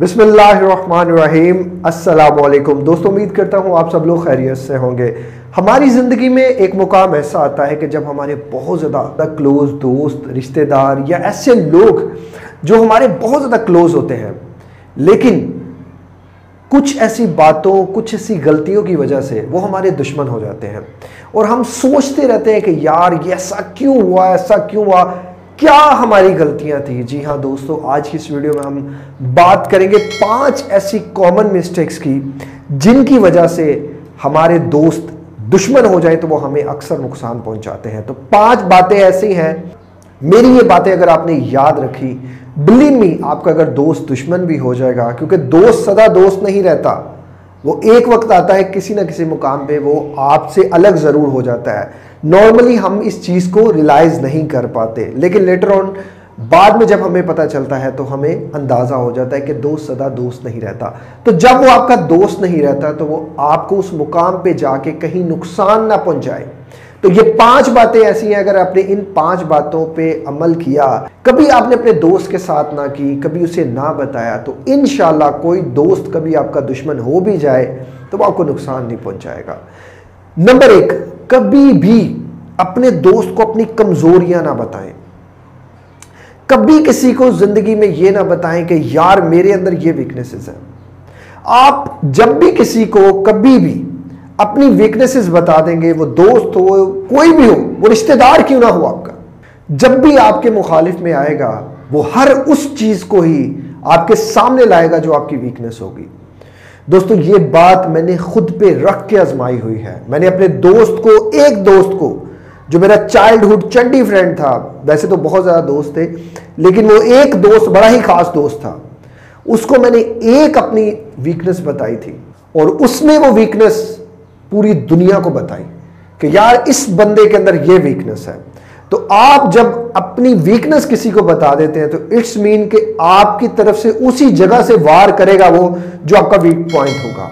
بسم اللہ الرحمن الرحیم۔ السلام علیکم۔ دوستو امید کرتا ہوں آپ سب لوگ خیریت سے ہوں گے۔ ہماری زندگی میں ایک مقام ایسا آتا ہے کہ جب ہمارے بہت زیادہ کلوز دوست، رشتہ دار یا ایسے لوگ جو ہمارے بہت زیادہ کلوز ہوتے ہیں، لیکن کچھ ایسی باتوں، کچھ ایسی غلطیوں کی وجہ سے وہ ہمارے دشمن ہو جاتے ہیں۔ اور ہم سوچتے رہتے ہیں کہ یار، یہ ایسا کیوں ہوا، ایسا کیوں ہوا؟ کیا ہماری غلطیاں تھی جی ہاں دوستو، آج کی اس ویڈیو میں ہم بات کریں گے پانچ ایسی کامن مسٹیکس کی، جن کی وجہ سے ہمارے دوست دشمن ہو جائیں تو وہ ہمیں اکثر نقصان پہنچاتے ہیں۔ تو پانچ باتیں ایسی ہیں۔ میری یہ باتیں اگر آپ نے یاد رکھی بلیم می آپ کا اگر دوست دشمن بھی ہو جائے گا، کیونکہ دوست سدا دوست نہیں رہتا۔ وہ ایک وقت آتا ہے، کسی نہ کسی مقام پہ وہ آپ سے الگ ضرور ہو جاتا ہے۔ نارملی ہم اس چیز کو ریلائز نہیں کر پاتے، لیکن لیٹر آن بعد میں جب ہمیں پتہ چلتا ہے تو ہمیں اندازہ ہو جاتا ہے کہ دوست سدا دوست نہیں رہتا۔ تو جب وہ آپ کا دوست نہیں رہتا تو وہ آپ کو اس مقام پہ جا کے کہیں نقصان نہ پہنچائے۔ تو یہ پانچ باتیں ایسی ہیں، اگر آپ نے ان پانچ باتوں پہ عمل کیا، کبھی آپ نے اپنے دوست کے ساتھ نہ کی، کبھی اسے نہ بتایا، تو انشاءاللہ کوئی دوست کبھی آپ کا دشمن ہو بھی جائے تو وہ آپ کو نقصان نہیں پہنچائے گا۔ نمبر ایک، کبھی بھی اپنے دوست کو اپنی کمزوریاں نہ بتائیں۔ کبھی کسی کو زندگی میں یہ نہ بتائیں کہ یار میرے اندر یہ ویکنیسز ہیں۔ آپ جب بھی کسی کو کبھی بھی اپنی ویکنیسز بتا دیں گے، وہ دوست ہو، کوئی بھی ہو، وہ رشتہ دار کیوں نہ ہو آپ کا؟ جب بھی آپ کے مخالف میں آئے گا، وہ ہر اس چیز کو ہی آپ کے سامنے لائے گا جو آپ کی ویکنیس ہوگی۔ دوستو، یہ بات میں نے خود پہ رکھ کے ازمائی ہوئی ہے۔ میں نے اپنے دوست کو، ایک دوست کو، جو میرا چائلڈ ہوڈ چنڈی فرینڈ تھا، ویسے تو بہت زیادہ دوست تھے، لیکن وہ ایک دوست، بڑا ہی خاص دوست تھا۔ اس کو میں نے ایک اپنی ویکنس بتائی تھی اور اس میں وہ ویکنس پوری دنیا کو بتائی کہ یار اس بندے کے اندر یہ ویکنس ہے۔ تو آپ جب اپنی ویکنس کسی کو بتا دیتے ہیں تو اٹس مین کہ آپ کی طرف سے اسی جگہ سے وار کرے گا وہ جو آپ کا ویک پوائنٹ ہوگا۔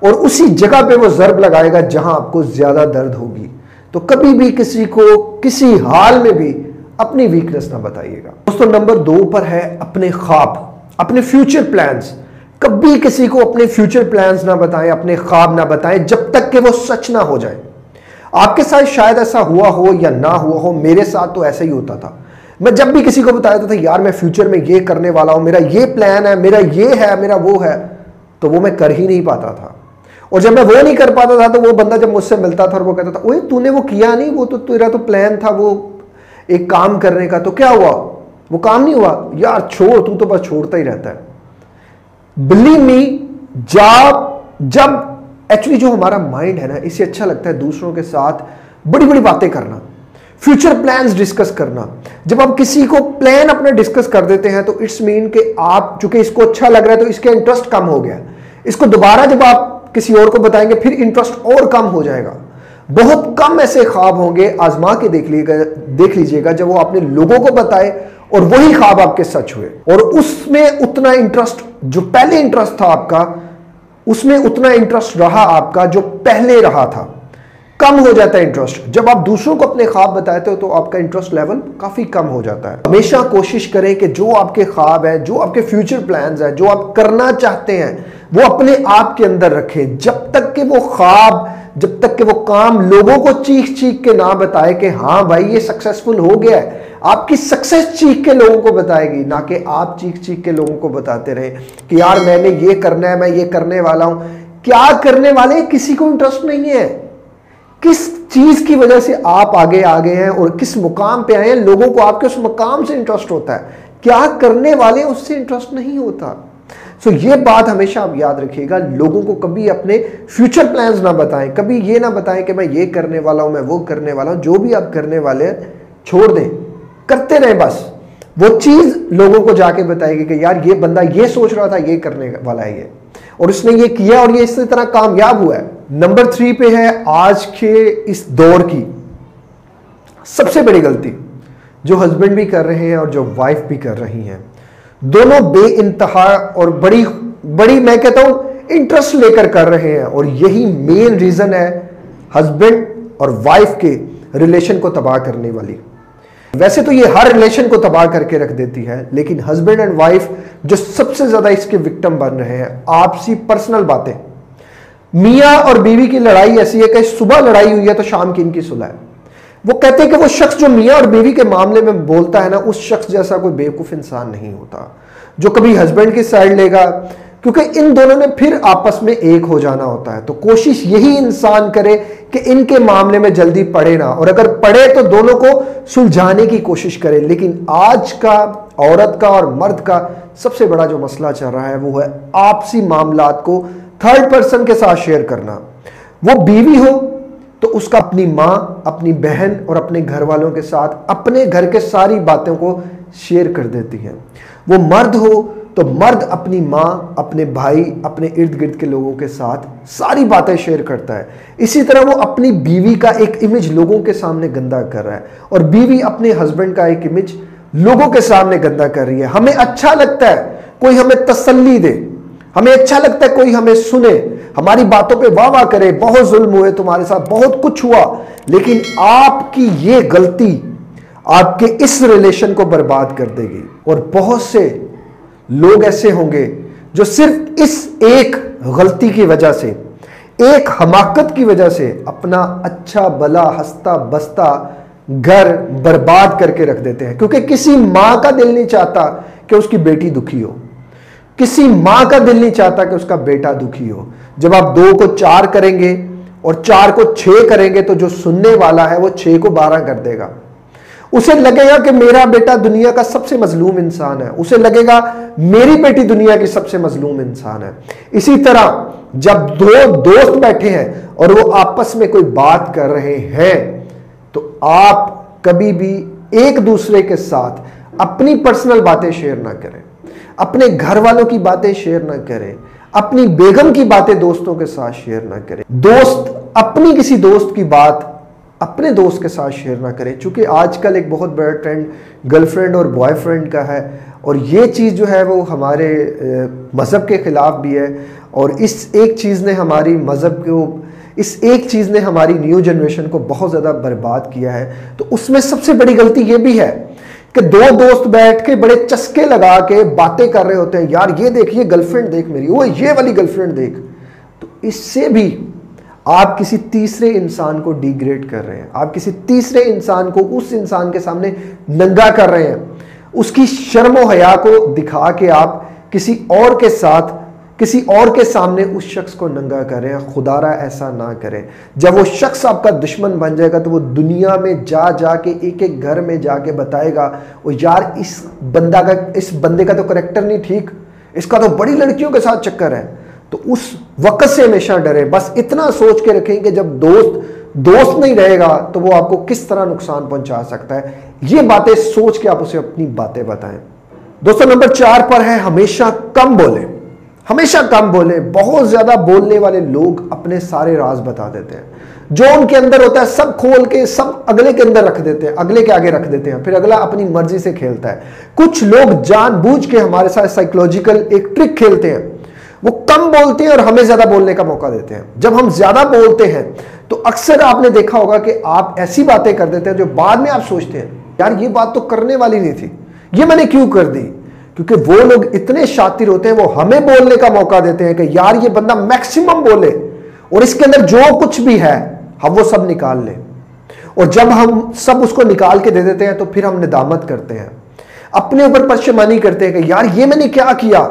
اور اسی جگہ پہ وہ ضرب لگائے گا جہاں آپ کو زیادہ درد ہوگی۔ تو کبھی بھی کسی کو کسی حال میں بھی اپنی ویکنس نہ بتائیے گا۔ دوستو، نمبر دو پر ہے اپنے خواب، اپنے فیوچر پلانز کبھی کسی کو اپنے فیوچر پلانز نہ بتائیں، اپنے خواب نہ بتائیں، جب تک کہ وہ سچ نہ ہو جائے۔ آپ کے ساتھ شاید ایسا ہوا ہو یا نہ ہوا ہو، میرے ساتھ تو ایسا ہی ہوتا تھا۔ میں جب بھی کسی کو بتایا تھا، یار میں فیوچر میں یہ کرنے والا ہوں، میرا یہ پلان ہے، میرا یہ ہے، میرا وہ ہے، تو وہ میں کر ہی نہیں پاتا تھا۔ اور جب میں وہ نہیں کر پاتا تھا، تو وہ بندہ جب مجھ سے ملتا تھا اور وہ کہتا تھا اوے تو نے وہ کیا نہیں؟ وہ تو تیرا تو پلان تھا، وہ ایک کام کرنے کا۔ تو کیا ہوا؟ وہ کام نہیں ہوا؟ یار چھوڑ، تو تو بس چھوڑتا ہی رہتا ہے۔ بلی می جب جب ایکچولی جو ہمارا مائنڈ ہے نا اسے اچھا لگتا ہے دوسروں کے ساتھ بڑی بڑی باتیں کرنا فیوچر پلانز ڈسکس کرنا جب آپ کسی کو پلان اپنے ڈسکس کر دیتے ہیں تو اٹس مین کہ آپ چونکہ اس کو اچھا لگ رہا ہے تو اس کا انٹرسٹ کم ہو گیا اس کو دوبارہ جب آپ کسی اور کو بتائیں گے پھر انٹرسٹ اور کم ہو جائے گا بہت کم ایسے خواب ہوں گے آزما کے دیکھ دیکھ لیجیے گا جب وہ اپنے لوگوں کو بتائے اور وہی خواب آپ کے سچ ہوئے۔ اور اس میں اتنا انٹرسٹ جو پہلے انٹرسٹ تھا آپ کا، اس میں اتنا انٹرسٹ رہا آپ کا جو پہلے رہا تھا۔ کم ہو جاتا ہے انٹرسٹ جب آپ دوسروں کو اپنے خواب بتاتے ہو تو آپ کا انٹرسٹ لیول کافی کم ہو جاتا ہے۔ ہمیشہ کوشش کریں کہ جو آپ کے خواب ہیں، جو آپ کے فیوچر پلانز ہیں، جو آپ کرنا چاہتے ہیں، وہ اپنے آپ کے اندر رکھیں۔ جب تک کہ وہ خواب، جب تک کہ وہ کام لوگوں کو چیخ چیخ کے نہ بتائے کہ ہاں بھائی یہ سکسیسفل ہو گیا ہے آپ کی سکسیس چیخ کے لوگوں کو بتائے گی، نہ کہ آپ چیخ چیخ کے لوگوں کو بتاتے رہے کہ یار میں نے یہ کرنا ہے، میں یہ کرنے والا ہوں۔ کیا کرنے والے کسی کو انٹرسٹ نہیں ہے۔ کس چیز کی وجہ سے آپ آگے آگے ہیں اور کس مقام پہ آئے ہیں؟ لوگوں کو آپ کے اس مقام سے انٹرسٹ ہوتا ہے۔ کیا کرنے والے اس سے انٹرسٹ نہیں ہوتا؟ سو یہ بات ہمیشہ آپ یاد رکھیے گا، لوگوں کو کبھی اپنے فیوچر پلانز نہ بتائیں۔ کبھی یہ نہ بتائیں کہ میں یہ کرنے والا ہوں، میں وہ کرنے والا ہوں۔ جو بھی آپ کرنے والے ہیں، چھوڑ دیں۔ کرتے رہیں بس۔ وہ چیز لوگوں کو جا کے بتائے گی کہ یار یہ بندہ یہ سوچ رہا تھا، یہ کرنے والا ہے یہ۔ اور اس نے یہ کیا اور یہ اس طرح کامیاب ہوا ہے۔ نمبر تھری پہ ہے آج کے اس دور کی سب سے بڑی غلطی، جو ہسبینڈ بھی کر رہے ہیں اور جو وائف بھی کر رہی ہیں۔ دونوں بے انتہا اور بڑی بڑی میں کہتا ہوں، انٹرسٹ لے کر کر رہے ہیں۔ اور یہی مین ریزن ہے ہسبینڈ اور وائف کے ریلیشن کو تباہ کرنے والی۔ ویسے تو یہ ہر ریلیشن کو تباہ کر کے رکھ دیتی ہے، لیکن ہسبینڈ اینڈ وائف جو سب سے زیادہ اس کے وکٹم بن رہے ہیں، آپسی پرسنل باتیں۔ میاں اور بیوی کی لڑائی ایسی ہے کہ صبح لڑائی ہوئی ہے تو شام کی ان کی صلح ہے۔ وہ کہتے ہیں کہ وہ شخص جو میاں اور بیوی کے معاملے میں بولتا ہے نا، اس شخص جیسا کوئی بیوقوف انسان نہیں ہوتا، جو کبھی ہسبینڈ کی سائڈ لے گا کیونکہ ان دونوں نے پھر آپس میں ایک ہو جانا ہوتا ہے۔ تو کوشش یہی انسان کرے کہ ان کے معاملے میں جلدی پڑے نہ۔ اور اگر پڑے تو دونوں کو سلجھانے کی کوشش کرے۔ لیکن آج کا عورت کا اور مرد کا سب سے بڑا جو مسئلہ چل رہا ہے وہ ہے آپسی معاملات کو تھرڈ پرسن کے ساتھ شیئر کرنا۔ وہ بیوی ہو تو اس کا اپنی ماں، اپنی بہن اور اپنے گھر والوں کے ساتھ اپنے گھر کے ساری باتوں کو شیئر کر دیتی ہے۔ وہ مرد ہو تو مرد اپنی ماں، اپنے بھائی، اپنے ارد گرد کے لوگوں کے ساتھ ساری باتیں شیئر کرتا ہے۔ اسی طرح وہ اپنی بیوی کا ایک امیج لوگوں کے سامنے گندہ کر رہا ہے۔ اور بیوی اپنے ہسبینڈ کا ایک امیج لوگوں کے سامنے گندہ کر رہی ہے۔ ہمیں اچھا لگتا ہے کوئی ہمیں تسلی دے۔ ہمیں اچھا لگتا ہے کوئی ہمیں سنے۔ ہماری باتوں پہ واہ واہ کرے۔ بہت ظلم ہوئے، تمہارے ساتھ بہت کچھ ہوا۔ لیکن آپ کی یہ غلطی آپ کے اس ریلیشن کو برباد کر دے گی۔ اور بہت سے لوگ ایسے ہوں گے جو صرف اس ایک غلطی کی وجہ سے، ایک حماقت کی وجہ سے اپنا اچھا بلا ہستا بستا گھر برباد کر کے رکھ دیتے ہیں۔ کیونکہ کسی ماں کا دل نہیں چاہتا کہ اس کی بیٹی دکھی ہو۔ کسی ماں کا دل نہیں چاہتا کہ اس کا بیٹا دکھی ہو۔ جب آپ دو کو چار کریں گے اور چار کو چھ کریں گے تو جو سننے والا ہے وہ چھ کو بارہ کر دے گا۔ اسے لگے گا کہ میرا بیٹا دنیا کا سب سے مظلوم انسان ہے۔ اسے لگے گا میری بیٹی دنیا کی سب سے مظلوم انسان ہے۔ اسی طرح جب دو دوست بیٹھے ہیں اور وہ آپس میں کوئی بات کر رہے ہیں، تو آپ کبھی بھی ایک دوسرے کے ساتھ اپنی پرسنل باتیں شیئر نہ کریں۔ اپنے گھر والوں کی باتیں شیئر نہ کریں۔ اپنی بیگم کی باتیں دوستوں کے ساتھ شیئر نہ کریں۔ دوست، اپنی کسی دوست کی بات اپنے دوست کے ساتھ شیئر نہ کریں، چونکہ آج کل ایک بہت بڑا ٹرینڈ گرل فرینڈ اور بوائے فرینڈ کا ہے۔ اور یہ چیز جو ہے وہ ہمارے مذہب کے خلاف بھی ہے۔ اور اس ایک چیز نے ہماری مذہب کو، اس ایک چیز نے ہماری نیو جنریشن کو بہت زیادہ برباد کیا ہے۔ تو اس میں سب سے بڑی غلطی یہ بھی ہے کہ دو دوست بیٹھ کے بڑے چسکے لگا کے باتیں کر رہے ہوتے ہیں، یار یہ دیکھ، یہ گرل فرینڈ دیکھ میری، وہ یہ والی گرل فرینڈ دیکھ۔ تو اس سے بھی آپ کسی تیسرے انسان کو ڈی گریڈ کر رہے ہیں۔ آپ کسی تیسرے انسان کو اس انسان کے سامنے ننگا کر رہے ہیں۔ اس کی شرم و حیا کو دکھا کے آپ کسی اور کے ساتھ، کسی اور کے سامنے اس شخص کو ننگا کر رہے ہیں۔ خدا را ایسا نہ کریں۔ جب وہ شخص آپ کا دشمن بن جائے گا تو وہ دنیا میں جا جا کے ایک ایک گھر میں جا کے بتائے گا، وہ یار، اس بندہ کا، اس بندے کا تو کریکٹر نہیں ٹھیک۔ اس کا تو بڑی لڑکیوں کے ساتھ چکر ہے۔ تو اس وقت سے ہمیشہ ڈرے بس اتنا سوچ کے رکھیں کہ جب دوست دوست نہیں رہے گا تو وہ آپ کو کس طرح نقصان پہنچا سکتا ہے۔ یہ باتیں سوچ کے آپ اسے اپنی باتیں بتائیں۔ دوستو، نمبر چار پر ہے ہمیشہ کم بولیں۔ ہمیشہ کم بولیں۔ بہت زیادہ بولنے والے لوگ اپنے سارے راز بتا دیتے ہیں۔ جو ان کے اندر ہوتا ہے، سب کھول کے، سب اگلے کے اندر رکھ دیتے ہیں، اگلے کے آگے رکھ دیتے ہیں۔ پھر اگلا اپنی مرضی سے کھیلتا ہے۔ کچھ لوگ جان بوجھ کے ہمارے ساتھ سائیکلوجیکل ایک ٹرک کھیلتے ہیں۔ وہ کم بولتے ہیں اور ہمیں زیادہ بولنے کا موقع دیتے ہیں۔ جب ہم زیادہ بولتے ہیں تو اکثر آپ نے دیکھا ہوگا کہ آپ ایسی باتیں کر دیتے ہیں جو بعد میں آپ سوچتے ہیں، یار یہ بات تو کرنے والی نہیں تھی، یہ میں نے کیوں کر دی؟ کیونکہ وہ لوگ اتنے شاطر ہوتے ہیں، وہ ہمیں بولنے کا موقع دیتے ہیں کہ یار یہ بندہ میکسیمم بولے اور اس کے اندر جو کچھ بھی ہے، ہم وہ سب نکال لیں۔ اور جب ہم سب اس کو نکال کے دے دیتے ہیں تو پھر ہم ندامت کرتے ہیں۔ اپنے اوپر پشمانی کرتے ہیں کہ یار یہ میں نے کیا کیا؟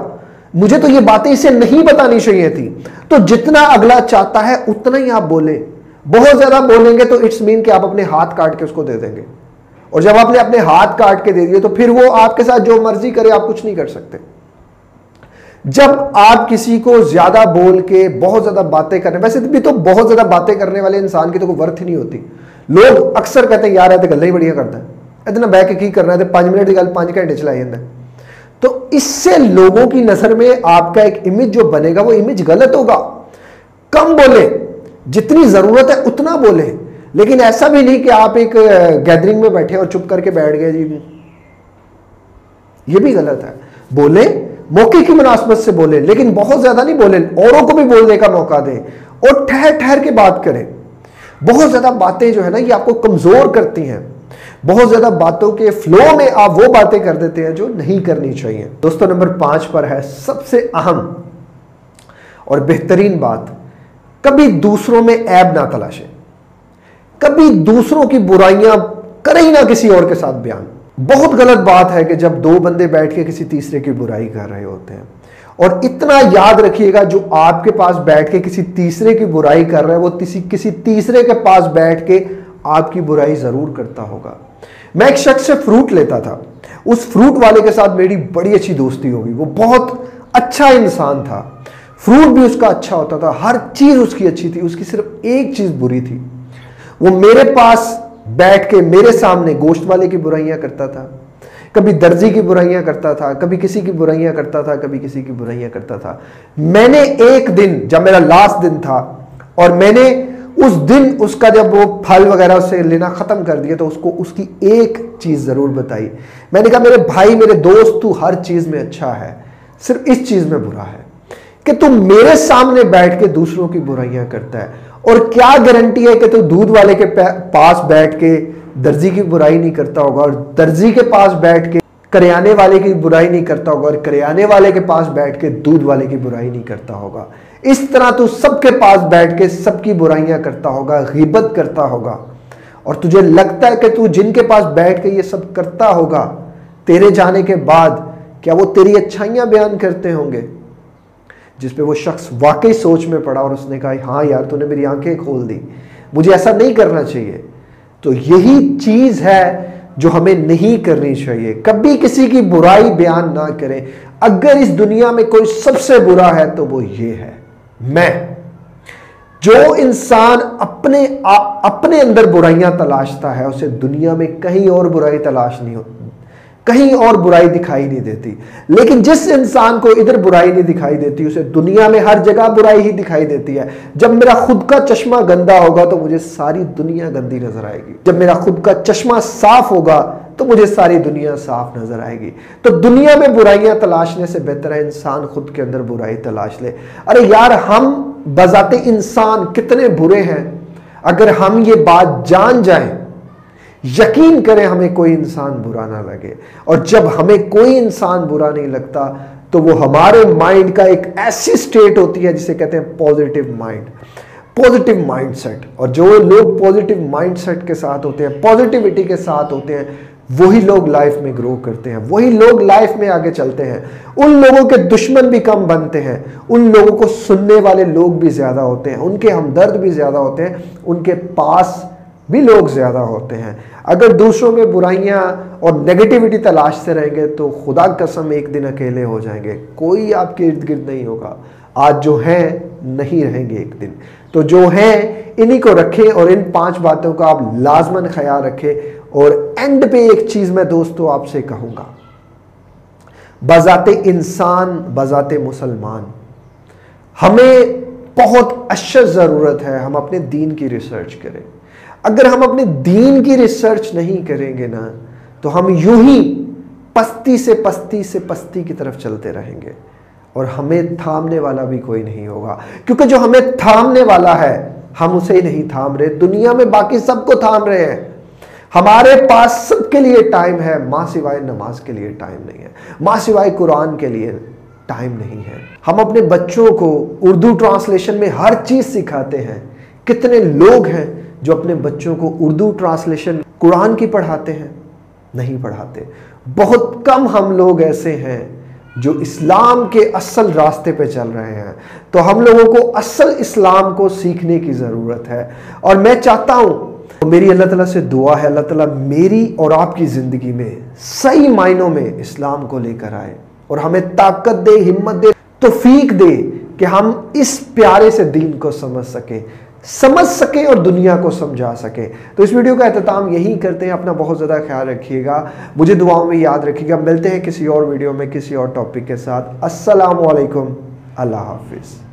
مجھے تو یہ باتیں اسے نہیں بتانی چاہیے تھی۔ تو جتنا اگلا چاہتا ہے، اتنا ہی آپ بولیں۔ بہت زیادہ بولیں گے تو اٹس مین کہ آپ اپنے ہاتھ کاٹ کے اس کو دے دیں گے۔ اور جب آپ نے اپنے ہاتھ کاٹ کے دے دیے تو پھر وہ آپ کے ساتھ جو مرضی کرے، آپ کچھ نہیں کر سکتے۔ جب آپ کسی کو زیادہ بول کے بہت زیادہ باتیں کرنے، ویسے بھی تو بہت زیادہ باتیں کرنے والے انسان کی تو کوئی ورتھ نہیں ہوتی۔ لوگ اکثر کہتے ہیں، یار ایسے گلیں ہی بڑھیا کرتا ہے۔ اتنا بہ کے کی کرنا ہے پانچ منٹ کی گل پانچ گھنٹے چلائی جاتا ہے۔ تو اس سے لوگوں کی نظر میں آپ کا ایک امیج جو بنے گا وہ امیج غلط ہوگا۔ کم بولے جتنی ضرورت ہے اتنا بولے لیکن ایسا بھی نہیں کہ آپ ایک گیدرنگ میں بیٹھے اور چپ کر کے بیٹھ گئے جی۔ یہ بھی غلط ہے۔ بولے موقع کی مناسبت سے بولے لیکن بہت زیادہ نہیں بولے اوروں کو بھی بولنے کا موقع دیں۔ اور ٹھہر ٹھہر کے بات کریں۔ بہت زیادہ باتیں جو ہے نا یہ آپ کو کمزور کرتی ہیں۔ بہت زیادہ باتوں کے فلو میں آپ وہ باتیں کر دیتے ہیں جو نہیں کرنی چاہیے۔ دوستو، نمبر پانچ پر ہے سب سے اہم اور بہترین بات، کبھی دوسروں میں عیب نہ تلاشیں۔ کبھی دوسروں کی برائیاں کریں ہی نہ کسی اور کے ساتھ بیان۔ بہت غلط بات ہے کہ جب دو بندے بیٹھ کے کسی تیسرے کی برائی کر رہے ہوتے ہیں، اور اتنا یاد رکھیے گا جو آپ کے پاس بیٹھ کے کسی تیسرے کی برائی کر رہا ہے، وہ کسی تیسرے کے پاس بیٹھ کے آپ کی برائی ضرور کرتا ہوگا۔ میں ایک شخص سے فروٹ لیتا تھا۔ اس فروٹ والے کے ساتھ میری بڑی اچھی دوستی ہوگی۔ وہ بہت اچھا انسان تھا۔ فروٹ بھی اس کا اچھا ہوتا تھا۔ ہر چیز اس کی اچھی تھی۔ اس کی صرف ایک چیز بری تھی۔ وہ میرے پاس بیٹھ کے میرے سامنے گوشت والے کی برائیاں کرتا تھا۔ کبھی درزی کی برائیاں کرتا تھا۔ کبھی کسی کی برائیاں کرتا تھا۔ کبھی کسی کی برائیاں کرتا تھا۔ میں نے ایک دن، جب میرا لاسٹ دن تھا اور میں نے اس دن اس کا جب وہ پھل وغیرہ سے لینا ختم کر دیا تو اس کو اس کی ایک چیز ضرور بتائی۔ میں نے کہا، میرے بھائی، میرے دوست، تو ہر چیز میں اچھا ہے، صرف اس چیز میں برا ہے کہ تم میرے سامنے بیٹھ کے دوسروں کی برائیاں کرتا ہے۔ اور کیا گارنٹی ہے کہ تو دودھ والے کے پاس بیٹھ کے درزی کی برائی نہیں کرتا ہوگا اور درزی کے پاس بیٹھ کے کریانے والے کی برائی نہیں کرتا ہوگا اور کریانے والے کے پاس بیٹھ کے دودھ والے کی برائی نہیں کرتا ہوگا۔ اس طرح تو سب کے پاس بیٹھ کے سب کی برائیاں کرتا ہوگا، غیبت کرتا ہوگا۔ اور تجھے لگتا ہے کہ تو جن کے پاس بیٹھ کے یہ سب کرتا ہوگا، تیرے جانے کے بعد کیا وہ تیری اچھائیاں بیان کرتے ہوں گے؟ جس پہ وہ شخص واقعی سوچ میں پڑا اور اس نے کہا ہاں یار، تو نے میری آنکھیں کھول دی مجھے ایسا نہیں کرنا چاہیے۔ تو یہی چیز ہے جو ہمیں نہیں کرنی چاہیے۔ کبھی کسی کی برائی بیان نہ کریں۔ اگر اس دنیا میں کوئی سب سے برا ہے تو وہ یہ ہے۔ میں جو انسان اپنے اپنے اندر برائیاں تلاشتا ہے، اسے دنیا میں کہیں اور برائی تلاش نہیں ہوتی کہیں اور برائی دکھائی نہیں دیتی۔ لیکن جس انسان کو ادھر برائی نہیں دکھائی دیتی، اسے دنیا میں ہر جگہ برائی ہی دکھائی دیتی ہے۔ جب میرا خود کا چشمہ گندا ہوگا تو مجھے ساری دنیا گندی نظر آئے گی۔ جب میرا خود کا چشمہ صاف ہوگا تو مجھے ساری دنیا صاف نظر آئے گی۔ تو دنیا میں برائیاں تلاشنے سے بہتر ہے، انسان خود کے اندر برائی تلاش لے۔ ارے یار، ہم بذات انسان کتنے برے ہیں۔ اگر ہم یہ بات جان جائیں، یقین کریں ہمیں کوئی انسان برا نہ لگے۔ اور جب ہمیں کوئی انسان برا نہیں لگتا، تو وہ ہمارے مائنڈ کا ایک ایسی سٹیٹ ہوتی ہے جسے کہتے ہیں positive mind positive mind set اور جو لوگ پوزیٹیو مائنڈ سیٹ کے ساتھ ہوتے ہیں پوزیٹیوٹی کے ساتھ ہوتے ہیں وہی لوگ لائف میں گرو کرتے ہیں، وہی لوگ لائف میں آگے چلتے ہیں۔ ان لوگوں کے دشمن بھی کم بنتے ہیں، ان لوگوں کو سننے والے لوگ بھی زیادہ ہوتے ہیں، ان کے ہمدرد بھی زیادہ ہوتے ہیں، ان کے پاس بھی لوگ زیادہ ہوتے ہیں۔ اگر دوسروں میں برائیاں اور نیگیٹیوٹی تلاش سے رہیں گے تو خدا قسم ایک دن اکیلے ہو جائیں گے۔ کوئی آپ کے ارد گرد نہیں ہوگا۔ آج جو ہیں، نہیں رہیں گے ایک دن۔ تو جو ہیں، انہی کو رکھیں اور ان پانچ باتوں کا آپ لازمن خیال رکھیں۔ اور اینڈ پہ ایک چیز میں دوستو آپ سے کہوں گا۔ بذات انسان، بذات مسلمان۔ ہمیں بہت اشد ضرورت ہے ہم اپنے دین کی ریسرچ کریں۔ اگر ہم اپنے دین کی ریسرچ نہیں کریں گے نا، تو ہم یوں ہی پستی سے پستی سے پستی کی طرف چلتے رہیں گے۔ اور ہمیں تھامنے والا بھی کوئی نہیں ہوگا۔ کیونکہ جو ہمیں تھامنے والا ہے، ہم اسے ہی نہیں تھام رہے، دنیا میں باقی سب کو تھام رہے ہیں۔ ہمارے پاس سب کے لیے ٹائم ہے، ماں سوائے نماز کے لیے ٹائم نہیں ہے۔ ماں سوائے قرآن کے لیے ٹائم نہیں ہے۔ ہم اپنے بچوں کو اردو ٹرانسلیشن میں ہر چیز سکھاتے ہیں۔ کتنے لوگ ہیں جو اپنے بچوں کو اردو ٹرانسلیشن قرآن کی پڑھاتے ہیں؟ نہیں پڑھاتے۔ بہت کم ہم لوگ ایسے ہیں جو اسلام کے اصل راستے پہ چل رہے ہیں۔ تو ہم لوگوں کو اصل اسلام کو سیکھنے کی ضرورت ہے۔ اور میں چاہتا ہوں میری اللہ تعالیٰ سے دعا ہے، اللہ تعالیٰ میری اور آپ کی زندگی میں صحیح معنوں میں اسلام کو لے کر آئے اور ہمیں طاقت دے، ہمت دے، توفیق دے کہ ہم اس پیارے سے دین کو سمجھ سکیں سمجھ سکیں اور دنیا کو سمجھا سکیں۔ تو اس ویڈیو کا اہتمام یہی کرتے ہیں، اپنا بہت زیادہ خیال رکھیے گا۔ مجھے دعاؤں میں یاد رکھیے گا۔ ملتے ہیں کسی اور ویڈیو میں کسی اور ٹاپک کے ساتھ۔ السلام علیکم۔ اللہ حافظ۔